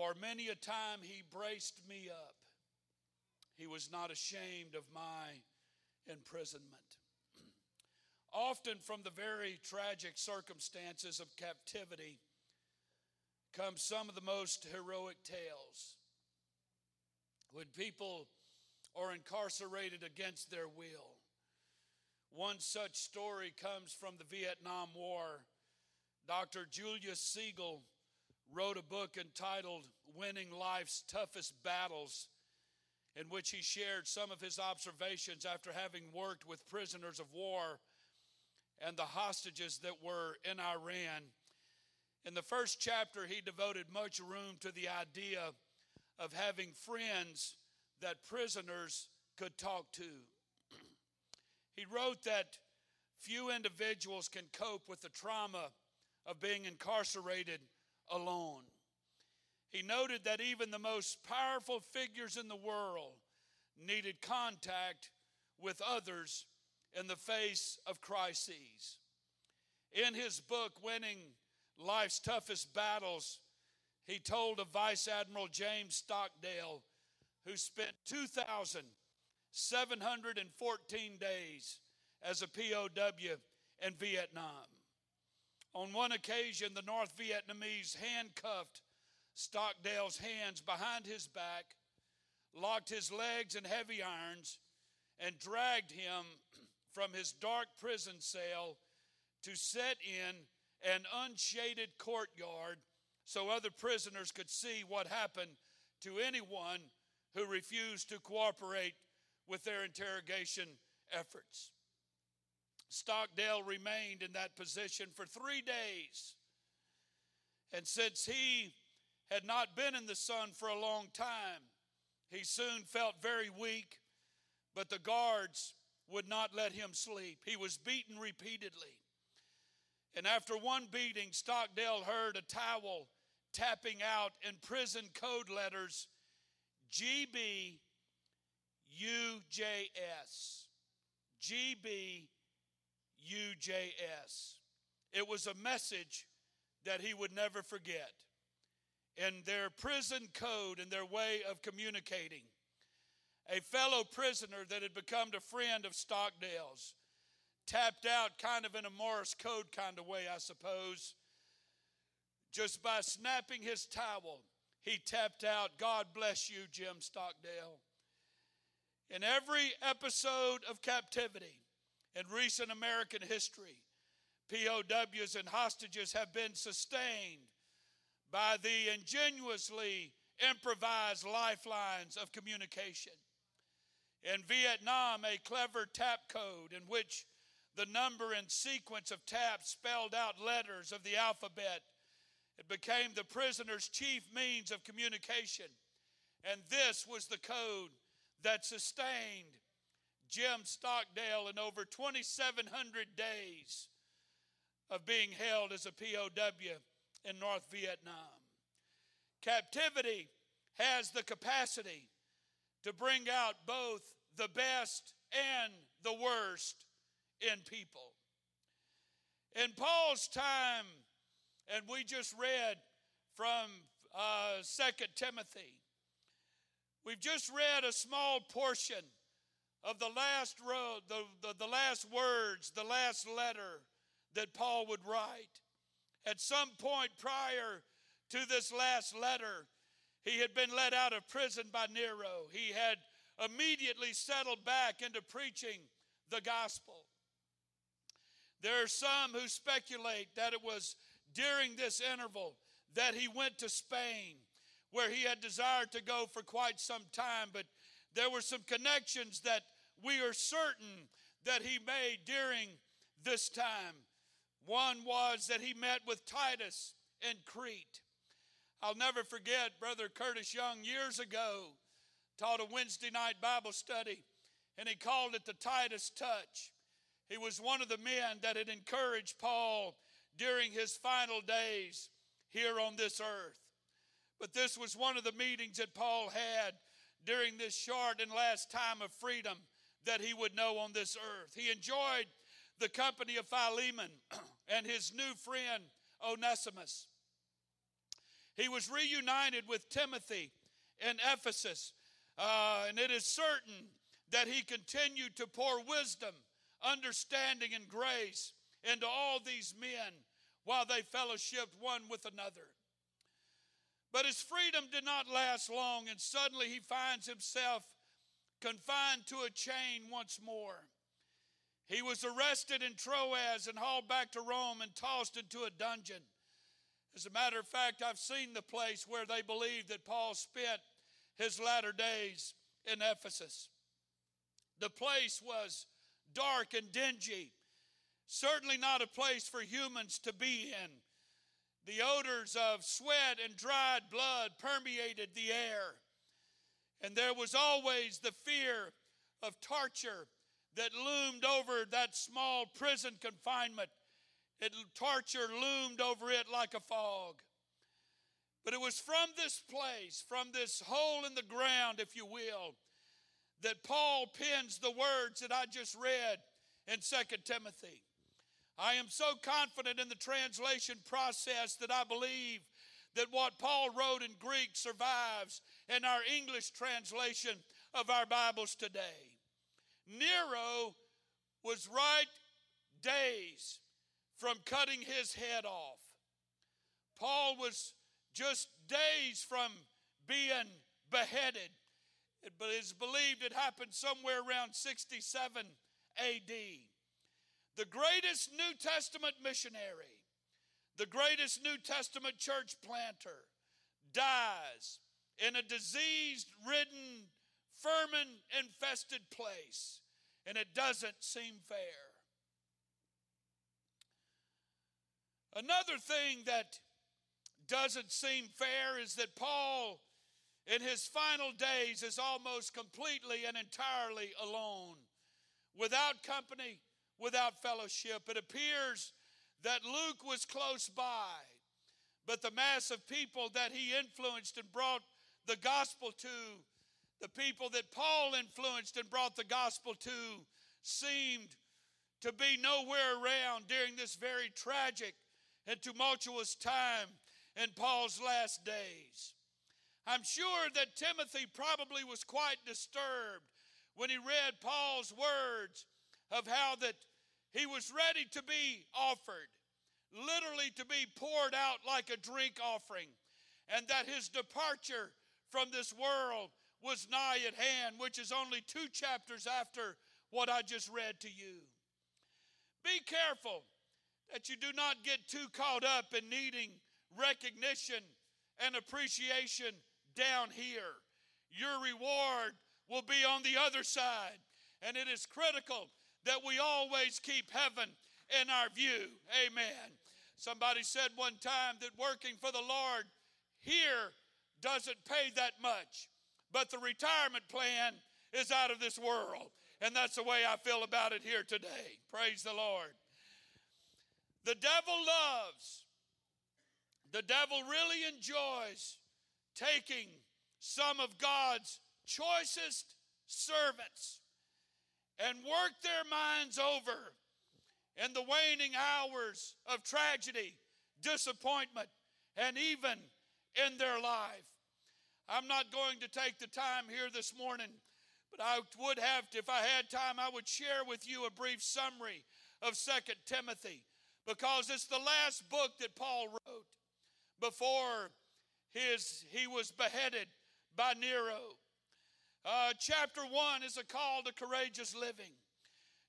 For many a time he braced me up. He was not ashamed of my imprisonment. Often, from the very tragic circumstances of captivity, come some of the most heroic tales. When people are incarcerated against their will. One such story comes from the Vietnam War. Dr. Julius Segal wrote a book entitled Winning Life's Toughest Battles, in which he shared some of his observations after having worked with prisoners of war and the hostages that were in Iran. In the first chapter, he devoted much room to the idea of having friends that prisoners could talk to. he wrote that few individuals can cope with the trauma of being incarcerated alone. He noted that even the most powerful figures in the world needed contact with others in the face of crises. In his book, Winning Life's Toughest Battles, he told of Vice Admiral James Stockdale, who spent 2,714 days as a POW in Vietnam. On one occasion, the North Vietnamese handcuffed Stockdale's hands behind his back, locked his legs in heavy irons, and dragged him from his dark prison cell to set in an unshaded courtyard so other prisoners could see what happened to anyone who refused to cooperate with their interrogation efforts. Stockdale remained in that position for three days. And since he had not been in the sun for a long time, he soon felt very weak, but the guards would not let him sleep. He was beaten repeatedly. And after one beating, Stockdale heard a towel tapping out in prison code letters GB UJS. UJS. It was a message that he would never forget. In their prison code and their way of communicating, a fellow prisoner that had become a friend of Stockdale's tapped out kind of in a Morse code kind of way, I suppose. Just by snapping his towel, he tapped out, God bless you, Jim Stockdale. In every episode of captivity in recent American history, POWs and hostages have been sustained by the ingenuously improvised lifelines of communication. In Vietnam, a clever tap code in which the number and sequence of taps spelled out letters of the alphabet it became the prisoner's chief means of communication. And this was the code that sustained Jim Stockdale in over 2,700 days of being held as a POW in North Vietnam. Captivity has the capacity to bring out both the best and the worst in people. In Paul's time, and we just read from uh, 2 Timothy. We've just read a small portion of the last road, the, the, the last words, the last letter that Paul would write. At some point prior to this last letter, he had been let out of prison by Nero. He had immediately settled back into preaching the gospel. There are some who speculate that it was during this interval that he went to Spain, where he had desired to go for quite some time, but there were some connections that we are certain that he made during this time. One was that he met with Titus in Crete. I'll never forget Brother Curtis Young years ago taught a Wednesday night Bible study, and he called it the Titus touch. He was one of the men that had encouraged Paul during his final days here on this earth. But this was one of the meetings that Paul had during this short and last time of freedom that he would know on this earth. He enjoyed the company of Philemon and his new friend Onesimus. he was reunited with Timothy in Ephesus. Uh, and it is certain that he continued to pour wisdom, understanding, and grace into all these men while they fellowshipped one with another. But his freedom did not last long, and suddenly he finds himself confined to a chain once more. He was arrested in Troas and hauled back to Rome and tossed into a dungeon. As a matter of fact, I've seen the place where they believe that Paul spent his latter days in Ephesus. The place was dark and dingy, certainly not a place for humans to be in. The odors of sweat and dried blood permeated the air. And there was always the fear of torture that loomed over that small prison confinement. It, torture loomed over it like a fog. But it was from this place, from this hole in the ground, if you will, that Paul pens the words that I just read in Second Timothy. I am so confident in the translation process that I believe that what Paul wrote in Greek survives in our English translation of our Bibles today. Nero was right days from cutting his head off. Paul was just days from being beheaded. It is believed it happened somewhere around 67 AD. The greatest New Testament missionary, the greatest New Testament church planter, dies in a disease ridden, vermin infested place, and it doesn't seem fair. Another thing that doesn't seem fair is that Paul, in his final days, is almost completely and entirely alone, without company, without fellowship. It appears that Luke was close by, but the mass of people that he influenced and brought the gospel to, the people that Paul influenced and brought the gospel to, seemed to be nowhere around during this very tragic and tumultuous time in Paul's last days. I'm sure that Timothy probably was quite disturbed when he read Paul's words of how that he was ready to be offered, literally to be poured out like a drink offering, and that his departure from this world was nigh at hand, which is only two chapters after what I just read to you. Be careful that you do not get too caught up in needing recognition and appreciation down here. Your reward will be on the other side. And it is critical that we always keep heaven in our view. Amen. Somebody said one time that working for the Lord here doesn't pay that much, but the retirement plan is out of this world. And that's the way I feel about it here today. Praise the Lord. The devil loves, the devil really enjoys taking some of God's choicest servants and work their minds over in the waning hours of tragedy, disappointment, and even in their life. I'm not going to take the time here this morning, but I would have, to, if I had time, I would share with you a brief summary of Second Timothy because it's the last book that Paul wrote before his, he was beheaded by Nero. Uh, chapter 1 is a call to courageous living.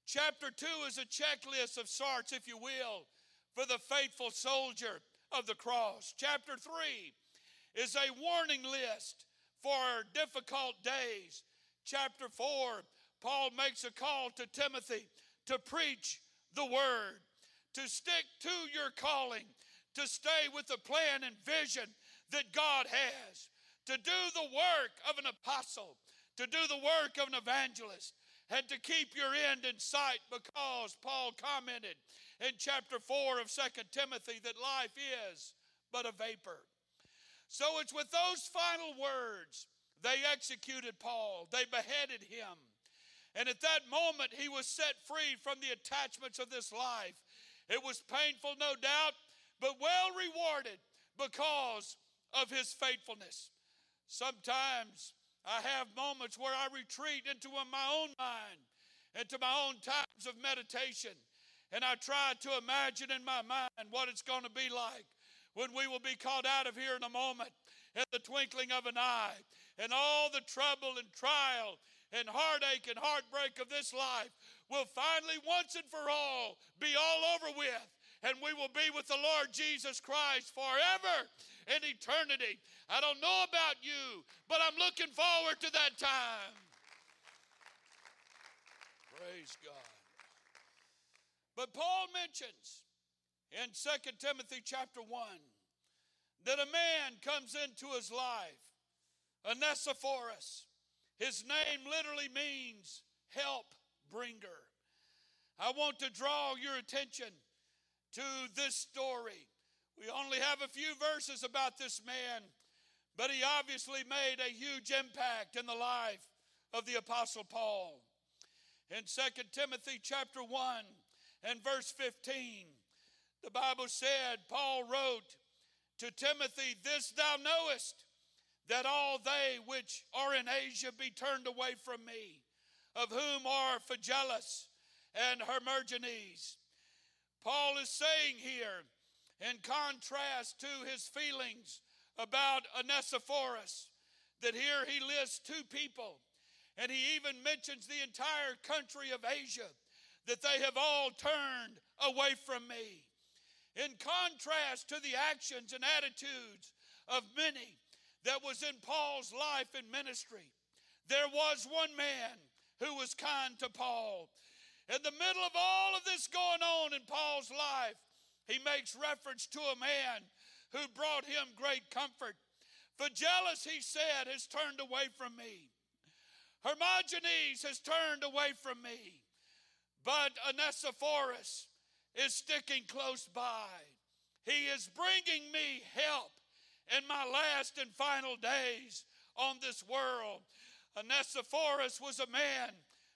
Chapter 2 is a checklist of sorts, if you will, for the faithful soldier of the cross. Chapter 3 is a warning list for difficult days. Chapter 4, Paul makes a call to Timothy to preach the word, to stick to your calling, to stay with the plan and vision that God has, to do the work of an apostle, to do the work of an evangelist and to keep your end in sight because Paul commented in chapter 4 of Second Timothy that life is but a vapor. So it's with those final words they executed Paul, they beheaded him. And at that moment, he was set free from the attachments of this life. It was painful, no doubt, but well rewarded because of his faithfulness. Sometimes I have moments where I retreat into my own mind, into my own times of meditation, and I try to imagine in my mind what it's going to be like when we will be called out of here in a moment, in the twinkling of an eye, and all the trouble and trial and heartache and heartbreak of this life will finally, once and for all, be all over with. And we will be with the Lord Jesus Christ forever in eternity. I don't know about you, but I'm looking forward to that time. Praise God. But Paul mentions in 2 Timothy chapter 1 that a man comes into his life, Onesiphorus. His name literally means help bringer. I want to draw your attention to this story. We only have a few verses about this man, but he obviously made a huge impact in the life of the apostle Paul. In 2 Timothy chapter 1 and verse 15, the Bible said, Paul wrote to Timothy, This thou knowest, that all they which are in Asia be turned away from me, of whom are Phygellus and Hermogenes. Paul is saying here, in contrast to his feelings about Onesiphorus, that here he lists two people, and he even mentions the entire country of Asia, that they have all turned away from me. In contrast to the actions and attitudes of many that was in Paul's life and ministry, there was one man who was kind to Paul. In the middle of all of this going on in Paul's life, he makes reference to a man who brought him great comfort. Phygellus, he said, has turned away from me. Hermogenes has turned away from me. But Onesiphorus is sticking close by. He is bringing me help in my last and final days on this world. Onesiphorus was a man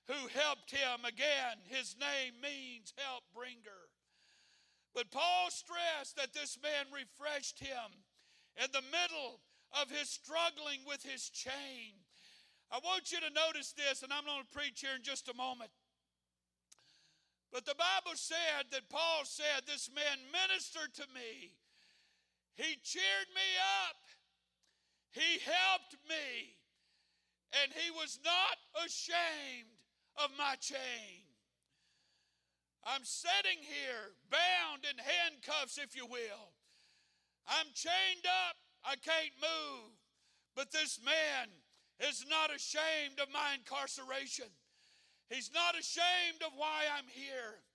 who helped him. Again, his name means help bringer. But Paul stressed that this man refreshed him in the middle of his struggling with his chain. I want you to notice this, and I'm going to preach here in just a moment. But the Bible said that Paul said, This man ministered to me. He cheered me up. He helped me. And he was not ashamed of my chain. I'm sitting here, bound in handcuffs, if you will. I'm chained up. I can't move. But this man is not ashamed of my incarceration. He's not ashamed of why I'm here.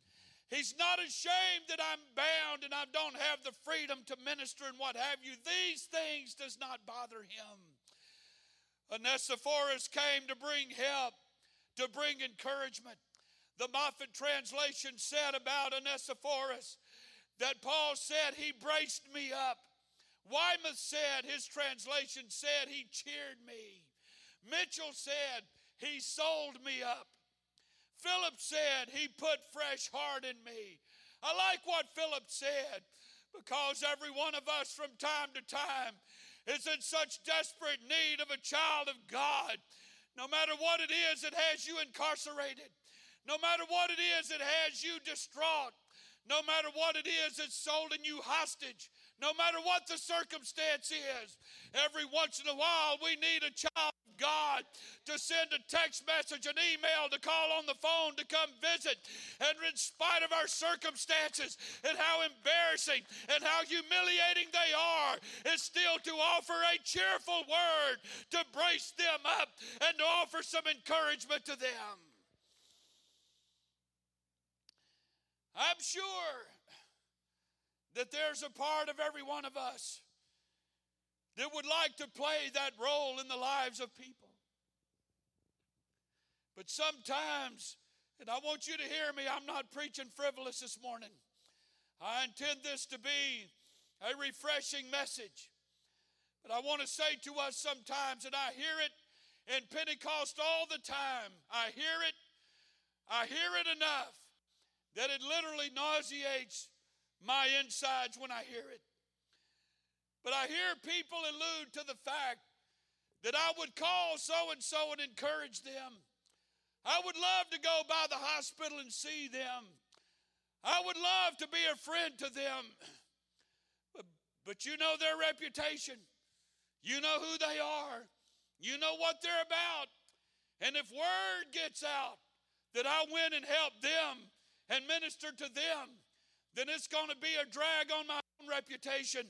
He's not ashamed that I'm bound and I don't have the freedom to minister and what have you. These things does not bother him. Onesiphorus came to bring help, to bring encouragement. The Moffatt translation said about Onesiphorus that Paul said he braced me up. Weymouth said, his translation said he cheered me. Mitchell said he sold me up. Philip said he put fresh heart in me. I like what Philip said because every one of us from time to time is in such desperate need of a child of God. No matter what it is it has you incarcerated, no matter what it is it has you distraught, no matter what it is that's holding you hostage, no matter what the circumstance is, every once in a while we need a child of God to send a text message, an email, to call on the phone, to come visit. And in spite of our circumstances and how embarrassing and how humiliating they are, it's still to offer a cheerful word to brace them up and to offer some encouragement to them. I'm sure that there's a part of every one of us that would like to play that role in the lives of people. But sometimes, and I want you to hear me, I'm not preaching frivolous this morning. I intend this to be a refreshing message. But I want to say to us sometimes, and I hear it in Pentecost all the time. I hear it, I hear it enough that it literally nauseates my insides when I hear it. But I hear people allude to the fact that I would call so and so and encourage them. I would love to go by the hospital and see them. I would love to be a friend to them. But, but you know their reputation. You know who they are. You know what they're about. And if word gets out that I went and helped them and ministered to them, then it's going to be a drag on my own reputation.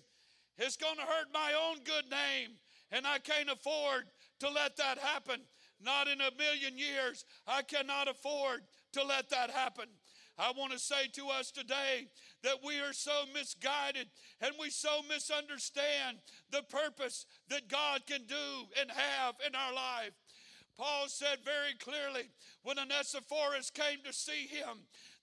It's going to hurt my own good name. And I can't afford to let that happen. Not in a million years. I cannot afford to let that happen. I want to say to us today that we are so misguided and we so misunderstand the purpose that God can do and have in our life. Paul said very clearly when Onesiphorus came to see him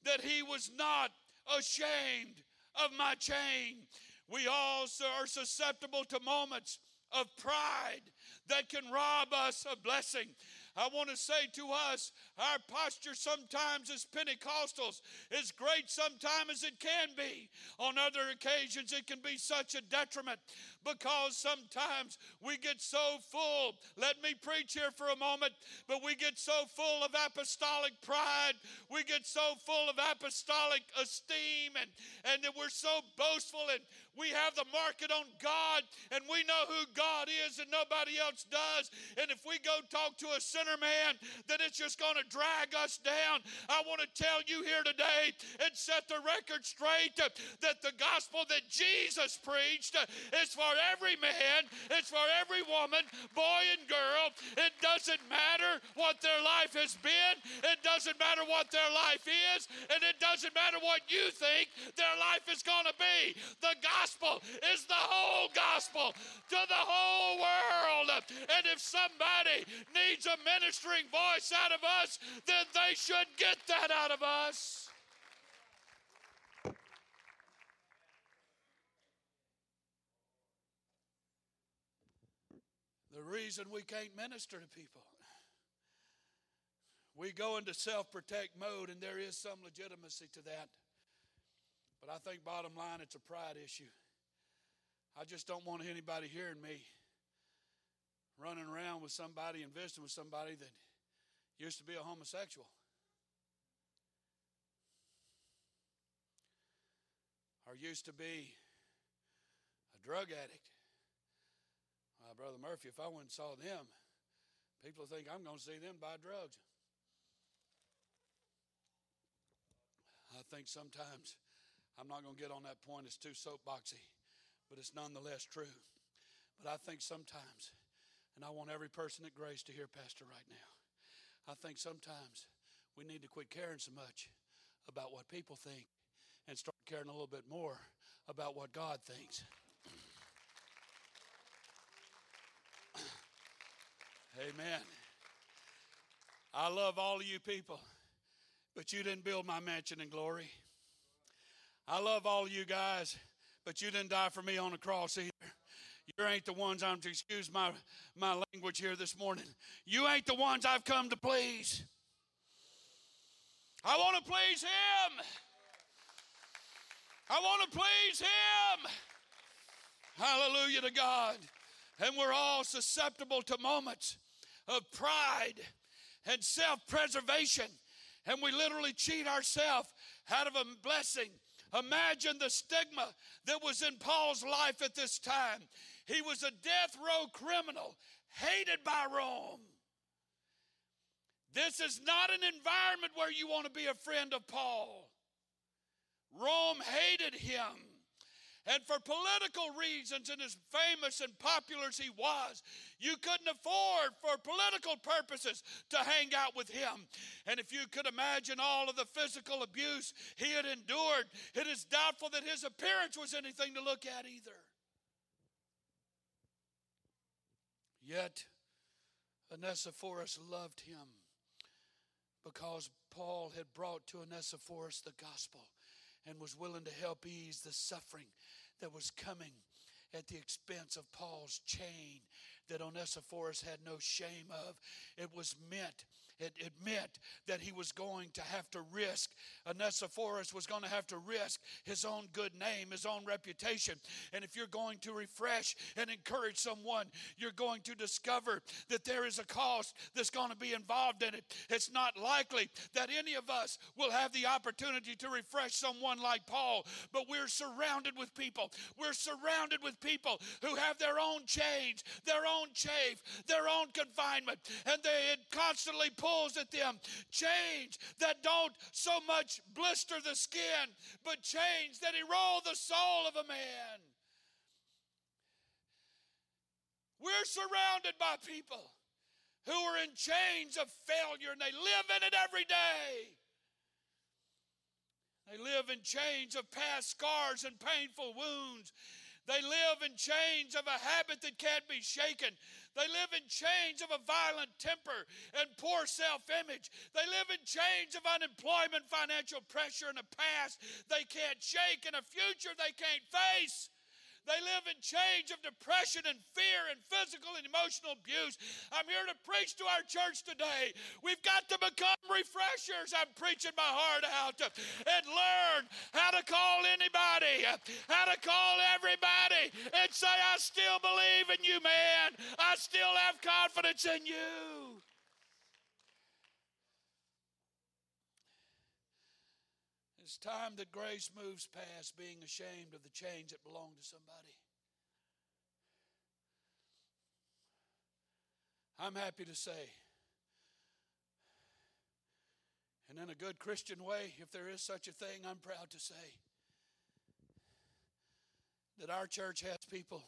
that he was not ashamed of my chain. We all are susceptible to moments of pride that can rob us of blessing. I want to say to us, our posture sometimes as Pentecostals is great sometimes as it can be. On other occasions, it can be such a detriment because sometimes we get so full. Let me preach here for a moment, but we get so full of apostolic pride, we get so full of apostolic esteem, and, and that we're so boastful and we have the market on God and we know who God is and nobody else does. And if we go talk to a sinner man, then it's just going to drag us down. I want to tell you here today and set the record straight that the gospel that Jesus preached is for every man, it's for every woman, boy and girl. It doesn't matter what their life has been, it doesn't matter what their life is, and it doesn't matter what you think their life is going to be. The gospel is the whole gospel to the whole world. And if somebody needs a ministering voice out of us, then they should get that out of us. The reason we can't minister to people. We go into self protect mode, and there is some legitimacy to that. But I think bottom line, it's a pride issue. I just don't want anybody hearing me running around with somebody and visiting with somebody that used to be a homosexual. Or used to be a drug addict. Uh, Brother Murphy, if I went and saw them, people think I'm going to see them buy drugs. I think sometimes I'm not going to get on that point, it's too soapboxy but it's nonetheless true. But I think sometimes, and I want every person at Grace to hear Pastor right now, I think sometimes we need to quit caring so much about what people think and start caring a little bit more about what God thinks. Amen. I love all of you people, but you didn't build my mansion in glory. I love all of you guys, but you didn't die for me on the cross either. You ain't the ones I'm to excuse my, my language here this morning. You ain't the ones I've come to please. I want to please Him. I want to please Him. Hallelujah to God. And we're all susceptible to moments of pride and self preservation. And we literally cheat ourselves out of a blessing Imagine the stigma that was in Paul's life at this time. He was a death row criminal, hated by Rome. This is not an environment where you want to be a friend of Paul. Rome hated him. And for political reasons, and as famous and popular as he was, you couldn't afford, for political purposes, to hang out with him. And if you could imagine all of the physical abuse he had endured, it is doubtful that his appearance was anything to look at either. Yet, Onesiphorus loved him because Paul had brought to Onesiphorus the gospel and was willing to help ease the suffering that was coming at the expense of Paul's chain that Onesiphorus had no shame of. It was meant admit that he was going to have to risk, Onesiphorus was going to have to risk his own good name, his own reputation. And if you're going to refresh and encourage someone, you're going to discover that there is a cost that's going to be involved in it. It's not likely that any of us will have the opportunity to refresh someone like Paul, but we're surrounded with people. We're surrounded with people who have their own chains, their own chafe, their own confinement, and they constantly pulls at them. Chains that don't so much blister the skin, but chains that erode the soul of a man. We're surrounded by people who are in chains of failure and they live in it every day. They live in chains of past scars and painful wounds. They live in chains of a habit that can't be shaken. They live in chains of a violent temper and poor self image. They live in chains of unemployment, financial pressure, and a past they can't shake and a future they can't face. They live in change of depression and fear and physical and emotional abuse. I'm here to preach to our church today. We've got to become refreshers. I'm preaching my heart out and learn how to call anybody, how to call everybody, and say, I still believe in you, man. I still have confidence in you. It's time that grace moves past being ashamed of the chains that belong to somebody. I'm happy to say, and in a good Christian way, if there is such a thing, I'm proud to say that our church has people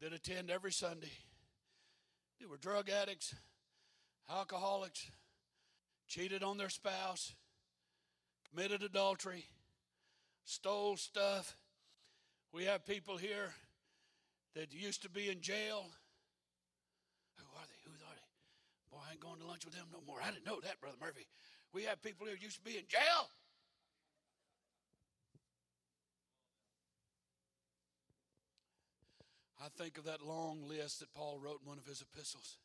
that attend every Sunday. They were drug addicts, alcoholics, cheated on their spouse, committed adultery, stole stuff. We have people here that used to be in jail. Who are they? Who are they? Boy, I ain't going to lunch with them no more. I didn't know that, Brother Murphy. We have people here used to be in jail. I think of that long list that Paul wrote in one of his epistles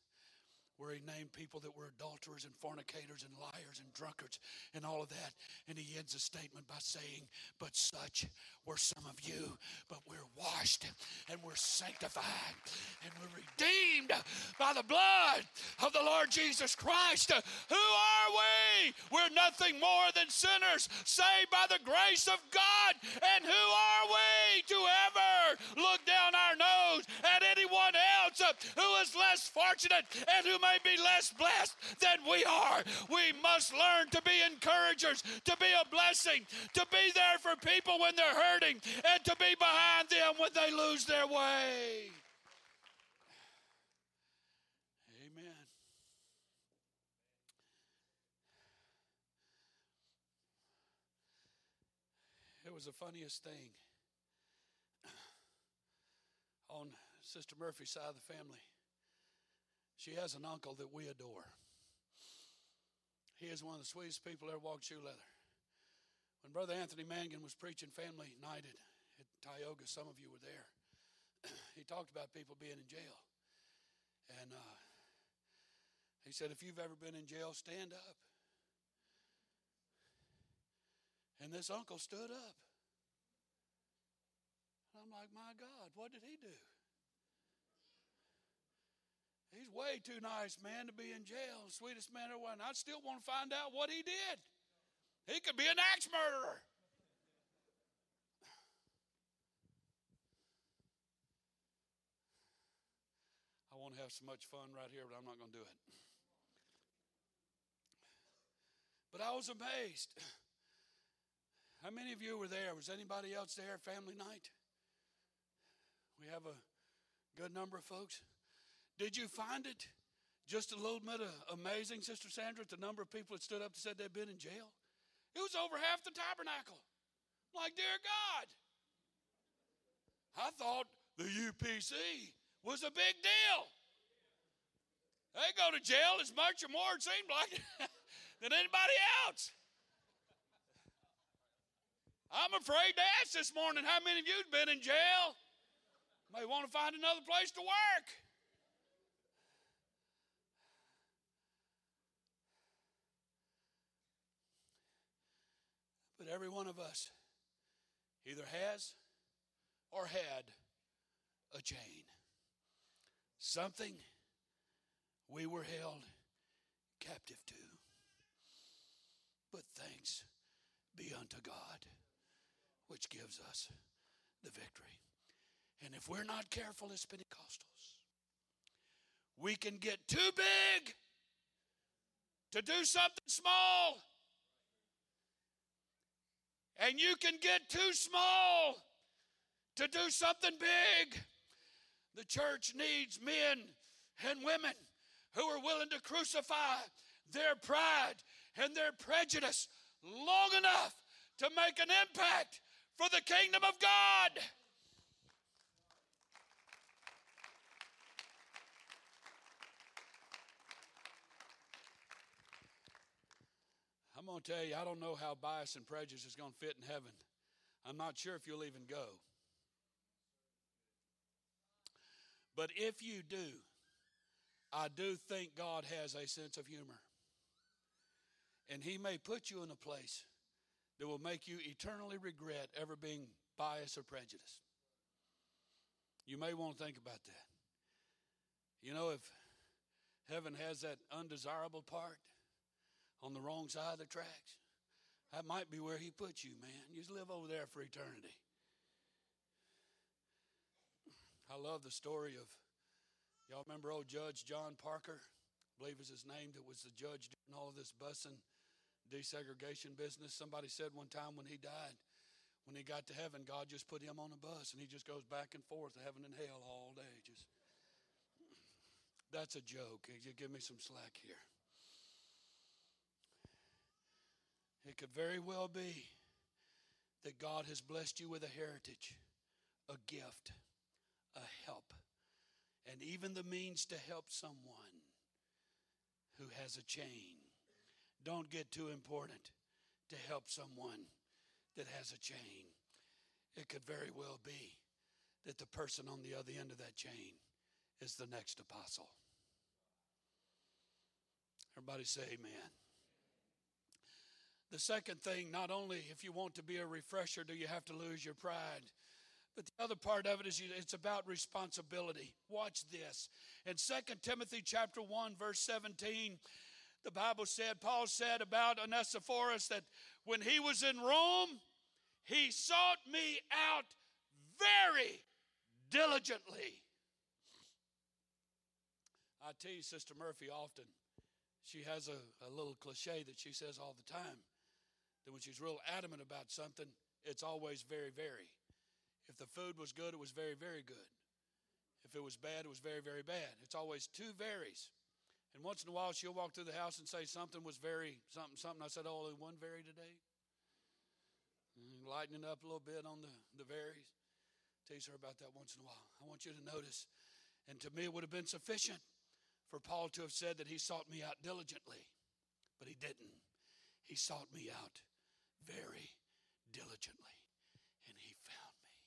where he named people that were adulterers and fornicators and liars and drunkards and all of that. And he ends the statement by saying, But such were some of you, but we're washed and we're sanctified and we're redeemed by the blood of the Lord Jesus Christ. Who are we? We're nothing more than sinners saved by the grace of God. And who are we to ever look down our nose at anyone else who is less fortunate and who may be less blessed than we are. We must learn to be encouragers, to be a blessing, to be there for people when they're hurting, and to be behind them when they lose their way. Amen. It was the funniest thing on Sister Murphy's side of the family. She has an uncle that we adore. He is one of the sweetest people ever walked shoe leather. When Brother Anthony Mangun was preaching Family United at Tioga, some of you were there. he talked about people being in jail. And uh, he said, if you've ever been in jail, stand up. And this uncle stood up. I'm like, my God, what did he do? He's way too nice, man, to be in jail. Sweetest man ever. And I still want to find out what he did. He could be an axe murderer. I want to have so much fun right here, but I'm not going to do it. But I was amazed. How many of you were there? Was anybody else there, family night? We have a good number of folks. Did you find it just a little bit amazing, Sister Sandra, the number of people that stood up and said they'd been in jail? It was over half the tabernacle. Like, dear God. I thought the UPC was a big deal. They go to jail as much or more, it seemed like, than anybody else. I'm afraid to ask this morning how many of you have been in jail? May want to find another place to work. That every one of us either has or had a chain. Something we were held captive to. But thanks be unto God, which gives us the victory. And if we're not careful as Pentecostals, we can get too big to do something small. And you can get too small to do something big. The church needs men and women who are willing to crucify their pride and their prejudice long enough to make an impact for the kingdom of God. Going to tell you, I don't know how bias and prejudice is going to fit in heaven. I'm not sure if you'll even go. But if you do, I do think God has a sense of humor. And He may put you in a place that will make you eternally regret ever being biased or prejudiced. You may want to think about that. You know, if heaven has that undesirable part on the wrong side of the tracks, that might be where He puts you, man. You just live over there for eternity. I love the story of, y'all remember old Judge John Parker? I believe is his name, that was the judge doing all this busing, desegregation business. Somebody said one time when he died, when he got to heaven, God just put him on a bus and he just goes back and forth, to heaven and hell all day. Just that's a joke. You give me some slack here. It could very well be that God has blessed you with a heritage, a gift a help and even the means to help someone who has a chain. Don't get too important to help someone that has a chain. It could very well be that the person on the other end of that chain is the next apostle. Everybody say amen. The second thing, not only if you want to be a refresher, do you have to lose your pride, but the other part of it is it's about responsibility. Watch this. In 2 Timothy chapter 1 verse 17, the Bible said Paul said about Onesiphorus that when he was in Rome, he sought me out very diligently. I tell you, Sister Murphy often, she has a, a little cliche that she says all the time that when she's real adamant about something, it's always very, very. If the food was good, it was very, very good. If it was bad, it was very, very bad. It's always two varies. And once in a while, she'll walk through the house and say something was very, something, something. I said, oh, only one very today. Mm, lightening up a little bit on the, the varies. Tease her about that once in a while. I want you to notice. And to me, it would have been sufficient for Paul to have said that he sought me out diligently, but he didn't. He sought me out very diligently. And he found me.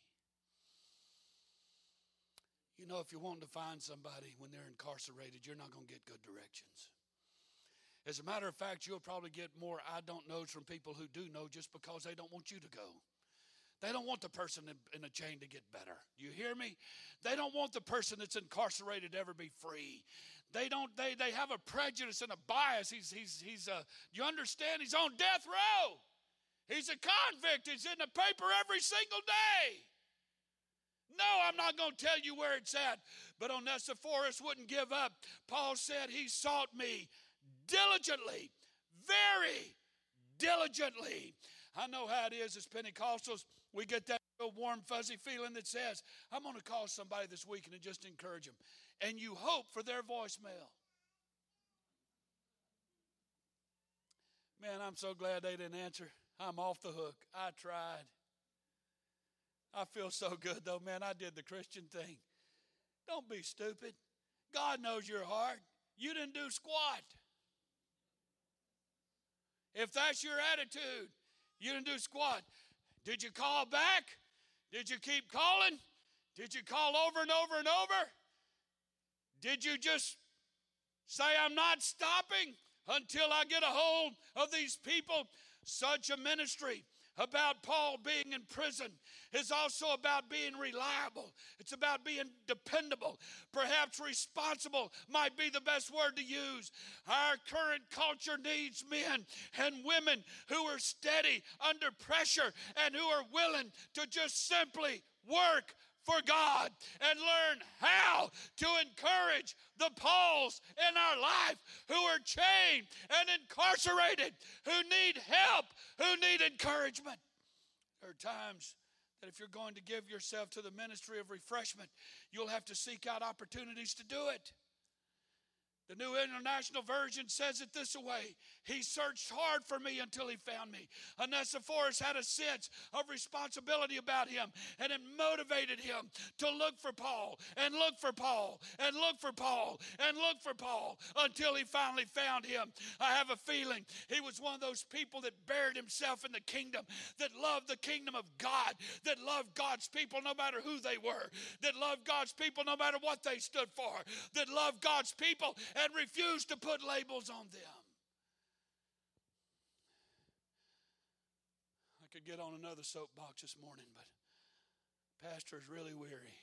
You know, if you're wanting to find somebody when they're incarcerated, you're not going to get good directions. As a matter of fact, you'll probably get more I don't knows from people who do know just because they don't want you to go. They don't want the person in, a chain to get better. You hear me? They don't want the person that's incarcerated to ever be free. They don't. They they have a prejudice and a bias. He's he's he's. Uh, you understand? He's on death row. He's a convict. He's in the paper every single day. No, I'm not going to tell you where it's at. But Onesiphorus wouldn't give up. Paul said he sought me diligently, very diligently. I know how it is as Pentecostals. We get that warm, fuzzy feeling that says, I'm going to call somebody this weekend and just encourage them. And you hope for their voicemail. Man, I'm so glad they didn't answer. I'm off the hook. I tried. I feel so good though, man. I did the Christian thing. Don't be stupid. God knows your heart. You didn't do squat. If that's your attitude, you didn't do squat. Did you call back? Did you keep calling? Did you call over and over and over? Did you just say, I'm not stopping until I get a hold of these people? Such a ministry about Paul being in prison is also about being reliable. It's about being dependable. Perhaps responsible might be the best word to use. Our current culture needs men and women who are steady under pressure and who are willing to just simply work for God and learn how to encourage the Pauls in our life who are chained and incarcerated, who need help, who need encouragement. There are times that if you're going to give yourself to the ministry of refreshment, you'll have to seek out opportunities to do it. The New International Version says it this way He searched hard for me until he found me. Onesiphorus had a sense of responsibility about him, and it motivated him to look for Paul and look for Paul and look for Paul and look for Paul until he finally found him. I have a feeling he was one of those people that buried himself in the kingdom, that loved the kingdom of God, that loved God's people no matter who they were, that loved God's people no matter what they stood for, that loved God's people and refused to put labels on them. I could get on another soapbox this morning, but Pastor is really weary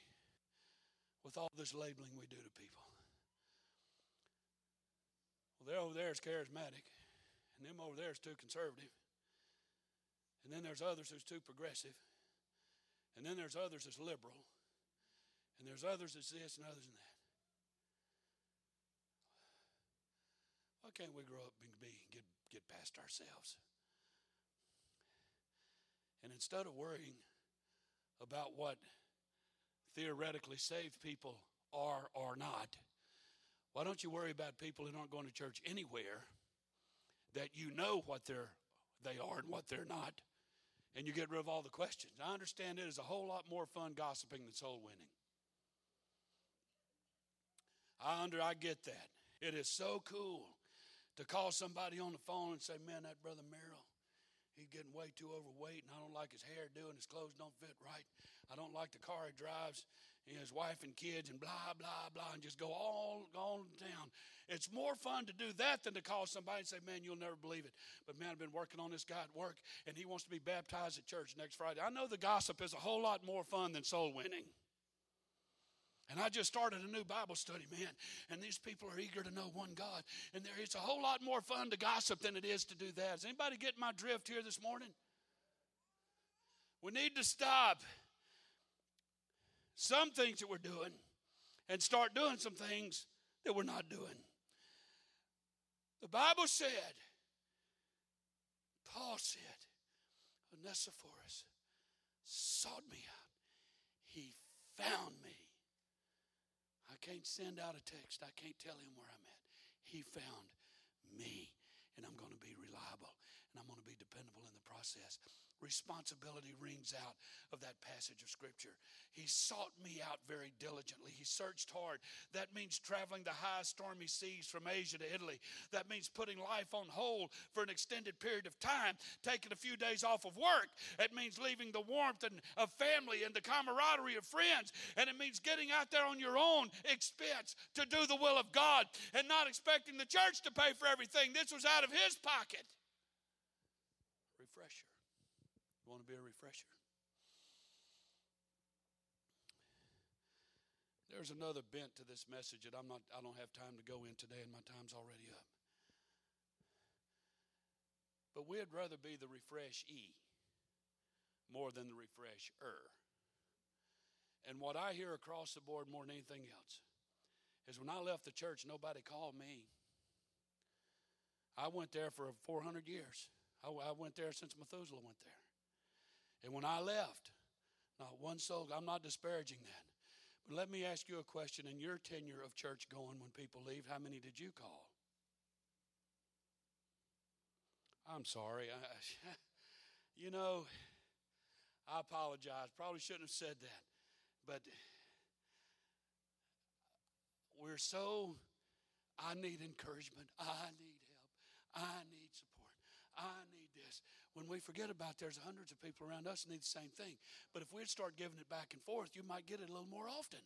with all this labeling we do to people. Well, they're over there is charismatic, and them over there is too conservative. And then there's others who's too progressive. And then there's others that's liberal. And there's others that's this and others and that. Why can't we grow up and be get get past ourselves? And instead of worrying about what theoretically saved people are or not, why don't you worry about people that aren't going to church anywhere that you know what they're they are and what they're not, and you get rid of all the questions. I understand it is a whole lot more fun gossiping than soul winning. I under I get that. It is so cool to call somebody on the phone and say, Man, that brother Merrill, he's getting way too overweight, and I don't like his hair doing, his clothes don't fit right. I don't like the car he drives, and his wife and kids, and blah, blah, blah, and just go all, all down. It's more fun to do that than to call somebody and say, Man, you'll never believe it. But man, I've been working on this guy at work, and he wants to be baptized at church next Friday. I know the gossip is a whole lot more fun than soul winning. And I just started a new Bible study, man. And these people are eager to know one God. And there, it's a whole lot more fun to gossip than it is to do that. Is anybody getting my drift here this morning? We need to stop some things that we're doing and start doing some things that we're not doing. The Bible said, Paul said, Onesiphorus sought me out. He found me can't send out a text. I can't tell him where I'm at. He found me, and I'm going to be reliable, and I'm going to be dependable in the process responsibility rings out of that passage of Scripture. He sought me out very diligently. He searched hard. That means traveling the high, stormy seas from Asia to Italy. That means putting life on hold for an extended period of time, taking a few days off of work. It means leaving the warmth and, of family and the camaraderie of friends. And it means getting out there on your own expense to do the will of God and not expecting the church to pay for everything. This was out of his pocket. Refresher want to be a refresher. There's another bent to this message that I'm not I don't have time to go in today and my time's already up. But we'd rather be the refresh E more than the refresh er. And what I hear across the board more than anything else is when I left the church, nobody called me. I went there for 400 years. I went there since Methuselah went there. And when I left, not one soul, I'm not disparaging that. Let me ask you a question. In your tenure of church going, when people leave, how many did you call? I'm sorry. I, you know, I apologize. Probably shouldn't have said that. But we're so, I need encouragement. I need help. I need support. I need. When we forget about there's hundreds of people around us need the same thing. But if we'd start giving it back and forth, you might get it a little more often.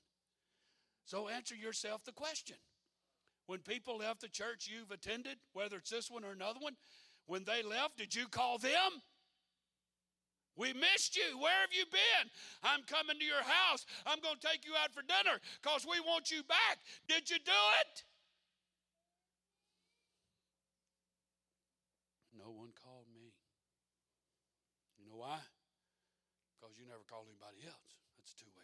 So answer yourself the question. When people left the church you've attended, whether it's this one or another one, when they left, did you call them? We missed you. Where have you been? I'm coming to your house. I'm going to take you out for dinner because we want you back. Did you do it? No one called me. You know why? Because you never called anybody else. That's a two way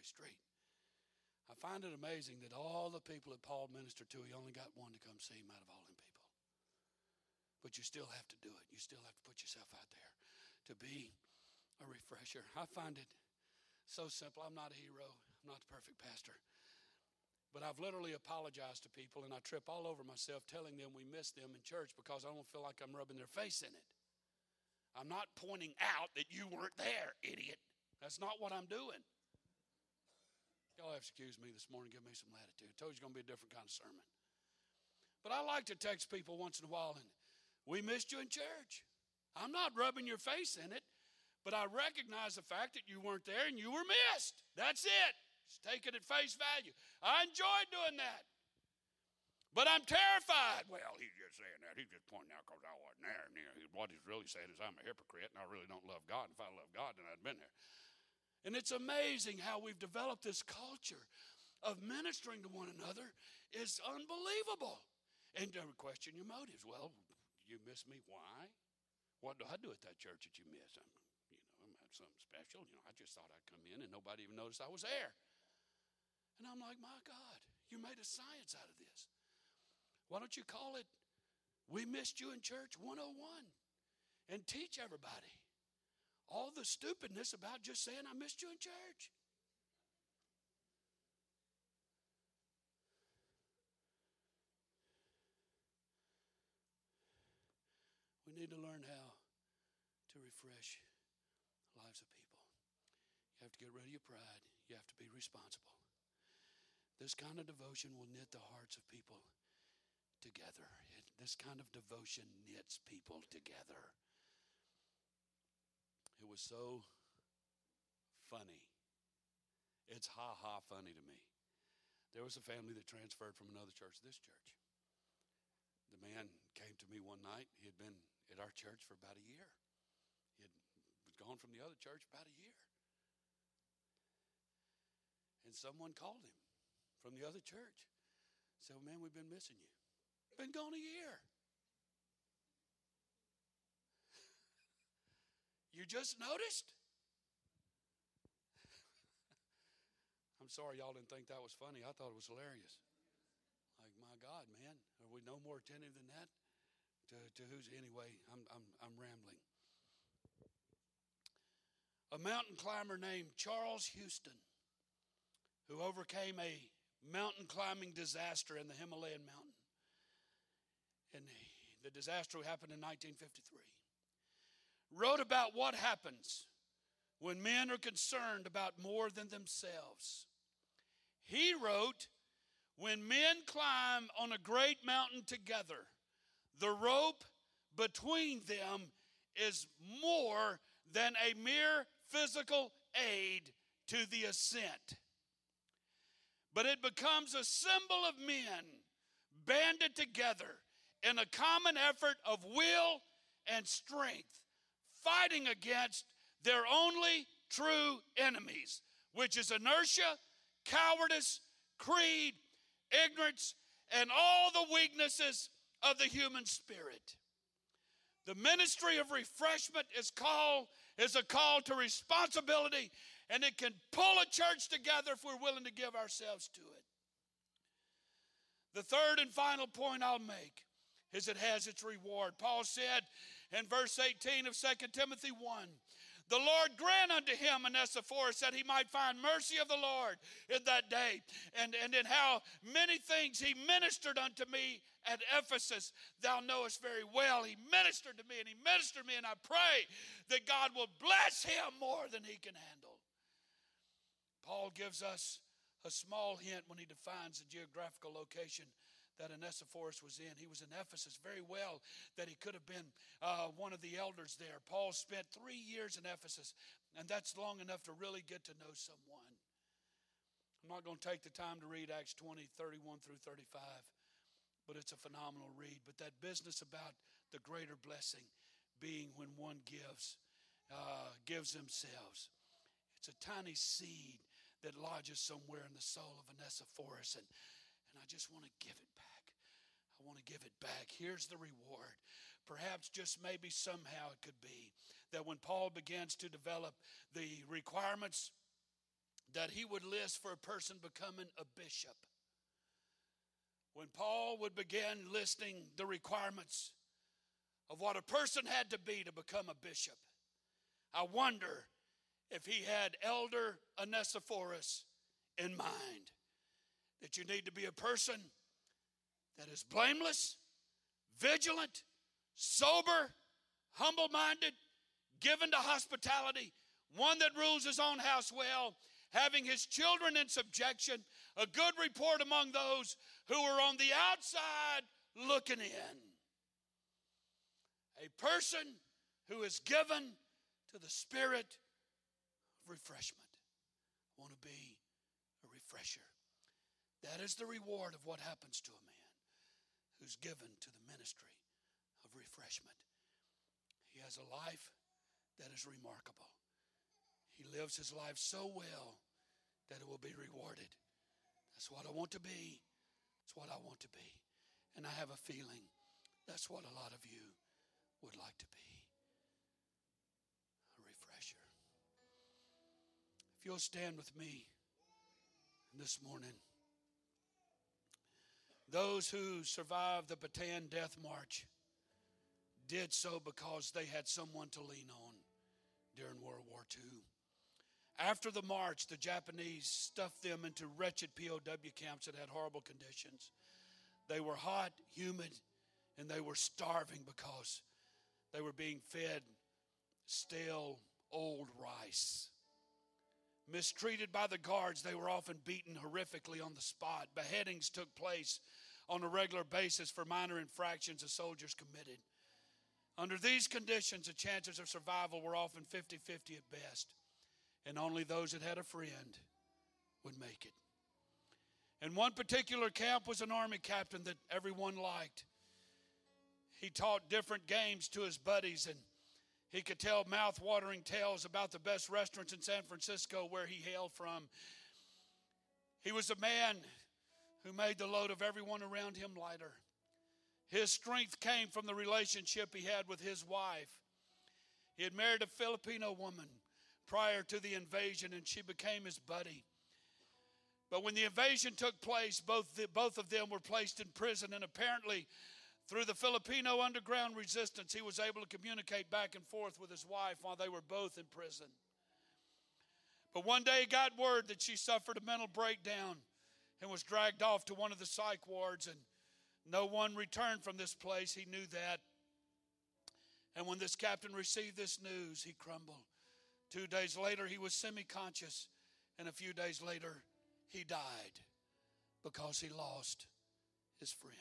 I find it amazing that all the people that Paul ministered to, he only got one to come see him out of all them people. But you still have to do it. You still have to put yourself out there to be a refresher. I find it so simple. I'm not a hero, I'm not the perfect pastor. But I've literally apologized to people and I trip all over myself telling them we miss them in church because I don't feel like I'm rubbing their face in it. I'm not pointing out that you weren't there, idiot. That's not what I'm doing. Y'all have excuse me this morning, give me some latitude. I told you it's going to be a different kind of sermon. But I like to text people once in a while and we missed you in church. I'm not rubbing your face in it. But I recognize the fact that you weren't there and you were missed. That's it. Just take it at face value. I enjoyed doing that. But I'm terrified. Well, he's just saying that. He's just pointing out because I wasn't there. And what he's really saying is I'm a hypocrite and I really don't love God. If I love God, then I'd been there. And it's amazing how we've developed this culture of ministering to one another is unbelievable. And to question your motives. Well, you miss me. Why? What do I do at that church that you miss? I'm at something special. You know, I just thought I'd come in and nobody even noticed I was there. And I'm like, my God, you made a science out of this. Why don't you call it We Missed You in Church 101 and teach everybody all the stupidness about just saying I missed you in church? We need to learn how to refresh the lives of people. You have to get rid of your pride. You have to be responsible. This kind of devotion will knit the hearts of people together. It, this kind of devotion knits people together. Was so funny. It's ha ha funny to me. There was a family that transferred from another church to this church. The man came to me one night. He had been at our church for about a year He had gone from the other church about a year. And someone called him from the other church. Said, well, man, we've been missing you. Been gone a year. You just noticed? I'm sorry y'all didn't think that was funny. I thought it was hilarious. Like, my God, man, are we no more attentive than that? To, to who's anyway? I'm, I'm, I'm rambling a mountain climber named Charles Houston, who overcame a mountain climbing disaster in the Himalayan mountain. And the disaster happened in 1953. Wrote about what happens when men are concerned about more than themselves. He wrote, When men climb on a great mountain together, the rope between them is more than a mere physical aid to the ascent. But it becomes a symbol of men banded together in a common effort of will and strength, fighting against their only true enemies, which is inertia, cowardice, creed, ignorance, and all the weaknesses of the human spirit. The ministry of refreshment is called is a call to responsibility, and it can pull a church together if we're willing to give ourselves to it. The third and final point I'll make is it has its reward. Paul said in verse 18 of 2 Timothy 1 the Lord grant unto him Onesiphorus that he might find mercy of the Lord in that day. And, and in how many things he ministered unto me at Ephesus, thou knowest very well. He ministered to me and he ministered to me, and I pray that God will bless him more than he can handle. Paul gives us a small hint when he defines the geographical location that Onesiphorus was in. He was in Ephesus very well, that he could have been uh, one of the elders there. Paul spent three years in Ephesus, and that's long enough to really get to know someone. I'm not going to take the time to read Acts 20, 31 through 35, but it's a phenomenal read. But that business about the greater blessing being when one gives uh, gives themselves. It's a tiny seed that lodges somewhere in the soul of Forrest, and, and I just want to give it back. I want to give it back. Here's the reward. Perhaps just maybe somehow it could be that when Paul begins to develop the requirements that he would list for a person becoming a bishop, when Paul would begin listing the requirements of what a person had to be to become a bishop, I wonder if he had Elder Onesiphorus in mind. That you need to be a person that is blameless, vigilant, sober, humble minded, given to hospitality, one that rules his own house well, having his children in subjection, a good report among those who are on the outside looking in. A person who is given to the spirit of refreshment. Want to be. That is the reward of what happens to a man who's given to the ministry of refreshment. He has a life that is remarkable. He lives his life so well that it will be rewarded. That's what I want to be. That's what I want to be. And I have a feeling that's what a lot of you would like to be a refresher. If you'll stand with me this morning. Those who survived the Bataan Death March did so because they had someone to lean on during World War II. After the march, the Japanese stuffed them into wretched POW camps that had horrible conditions. They were hot, humid, and they were starving because they were being fed stale, old rice. Mistreated by the guards, they were often beaten horrifically on the spot. Beheadings took place on a regular basis for minor infractions the soldiers committed. Under these conditions, the chances of survival were often 50 50 at best, and only those that had a friend would make it. In one particular camp was an army captain that everyone liked. He taught different games to his buddies, and he could tell mouth-watering tales about the best restaurants in San Francisco where he hailed from. He was a man who made the load of everyone around him lighter. His strength came from the relationship he had with his wife. He had married a Filipino woman prior to the invasion, and she became his buddy. But when the invasion took place, both, the, both of them were placed in prison, and apparently, through the Filipino underground resistance, he was able to communicate back and forth with his wife while they were both in prison. But one day he got word that she suffered a mental breakdown and was dragged off to one of the psych wards, and no one returned from this place. He knew that. And when this captain received this news, he crumbled. Two days later, he was semi conscious, and a few days later, he died because he lost his friend.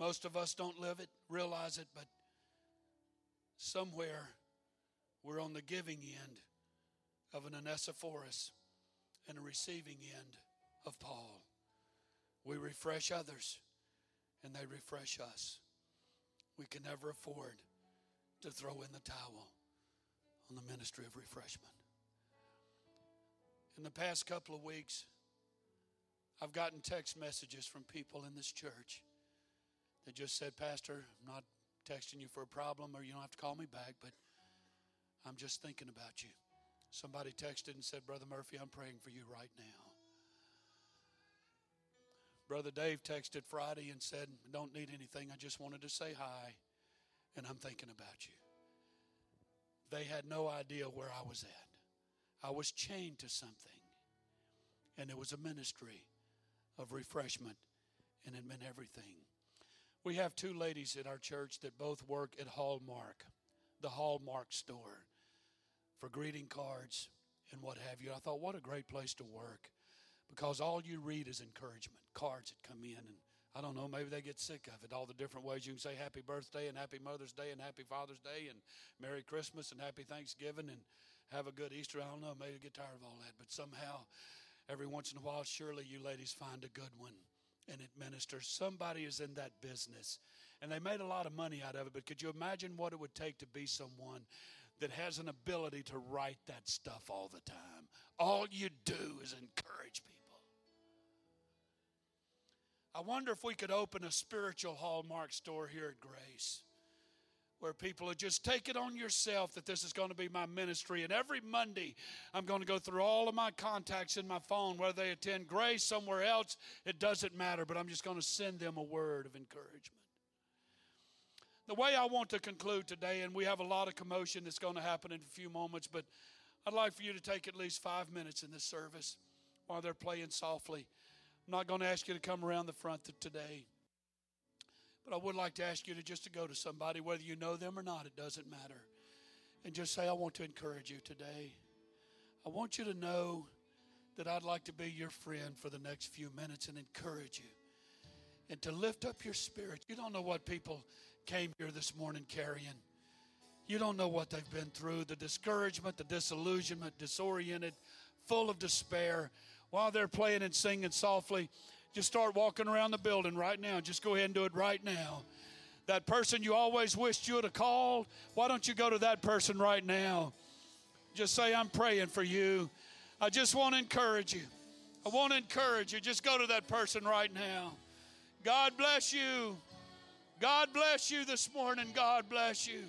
Most of us don't live it, realize it, but somewhere we're on the giving end of an Onesiphorus and a receiving end of Paul. We refresh others and they refresh us. We can never afford to throw in the towel on the ministry of refreshment. In the past couple of weeks, I've gotten text messages from people in this church that just said, Pastor, I'm not texting you for a problem or you don't have to call me back, but I'm just thinking about you. Somebody texted and said, Brother Murphy, I'm praying for you right now. Brother Dave texted Friday and said, Don't need anything. I just wanted to say hi, and I'm thinking about you. They had no idea where I was at. I was chained to something, and it was a ministry of refreshment, and it meant everything. We have two ladies in our church that both work at Hallmark, the Hallmark store, for greeting cards and what have you. I thought, what a great place to work because all you read is encouragement, cards that come in. And I don't know, maybe they get sick of it. All the different ways you can say happy birthday and happy Mother's Day and happy Father's Day and Merry Christmas and happy Thanksgiving and have a good Easter. I don't know, maybe get tired of all that. But somehow, every once in a while, surely you ladies find a good one and it ministers. Somebody is in that business. And they made a lot of money out of it. But could you imagine what it would take to be someone that has an ability to write that stuff all the time. All you do is encourage people. I wonder if we could open a spiritual Hallmark store here at Grace where people would just take it on yourself that this is going to be my ministry. And every Monday, I'm going to go through all of my contacts in my phone, whether they attend Grace somewhere else, it doesn't matter, but I'm just going to send them a word of encouragement. The way I want to conclude today, and we have a lot of commotion that's going to happen in a few moments, but I'd like for you to take at least five minutes in this service while they're playing softly. I'm not going to ask you to come around the front today. But I would like to ask you to just to go to somebody, whether you know them or not, it doesn't matter. And just say, I want to encourage you today. I want you to know that I'd like to be your friend for the next few minutes and encourage you and to lift up your spirit. You don't know what people came here this morning carrying. You don't know what they've been through the discouragement, the disillusionment, disoriented, full of despair. While they're playing and singing softly, just start walking around the building right now. Just go ahead and do it right now. That person you always wished you would have called, why don't you go to that person right now? Just say, I'm praying for you. I just want to encourage you. I want to encourage you. Just go to that person right now. God bless you. God bless you this morning. God bless you.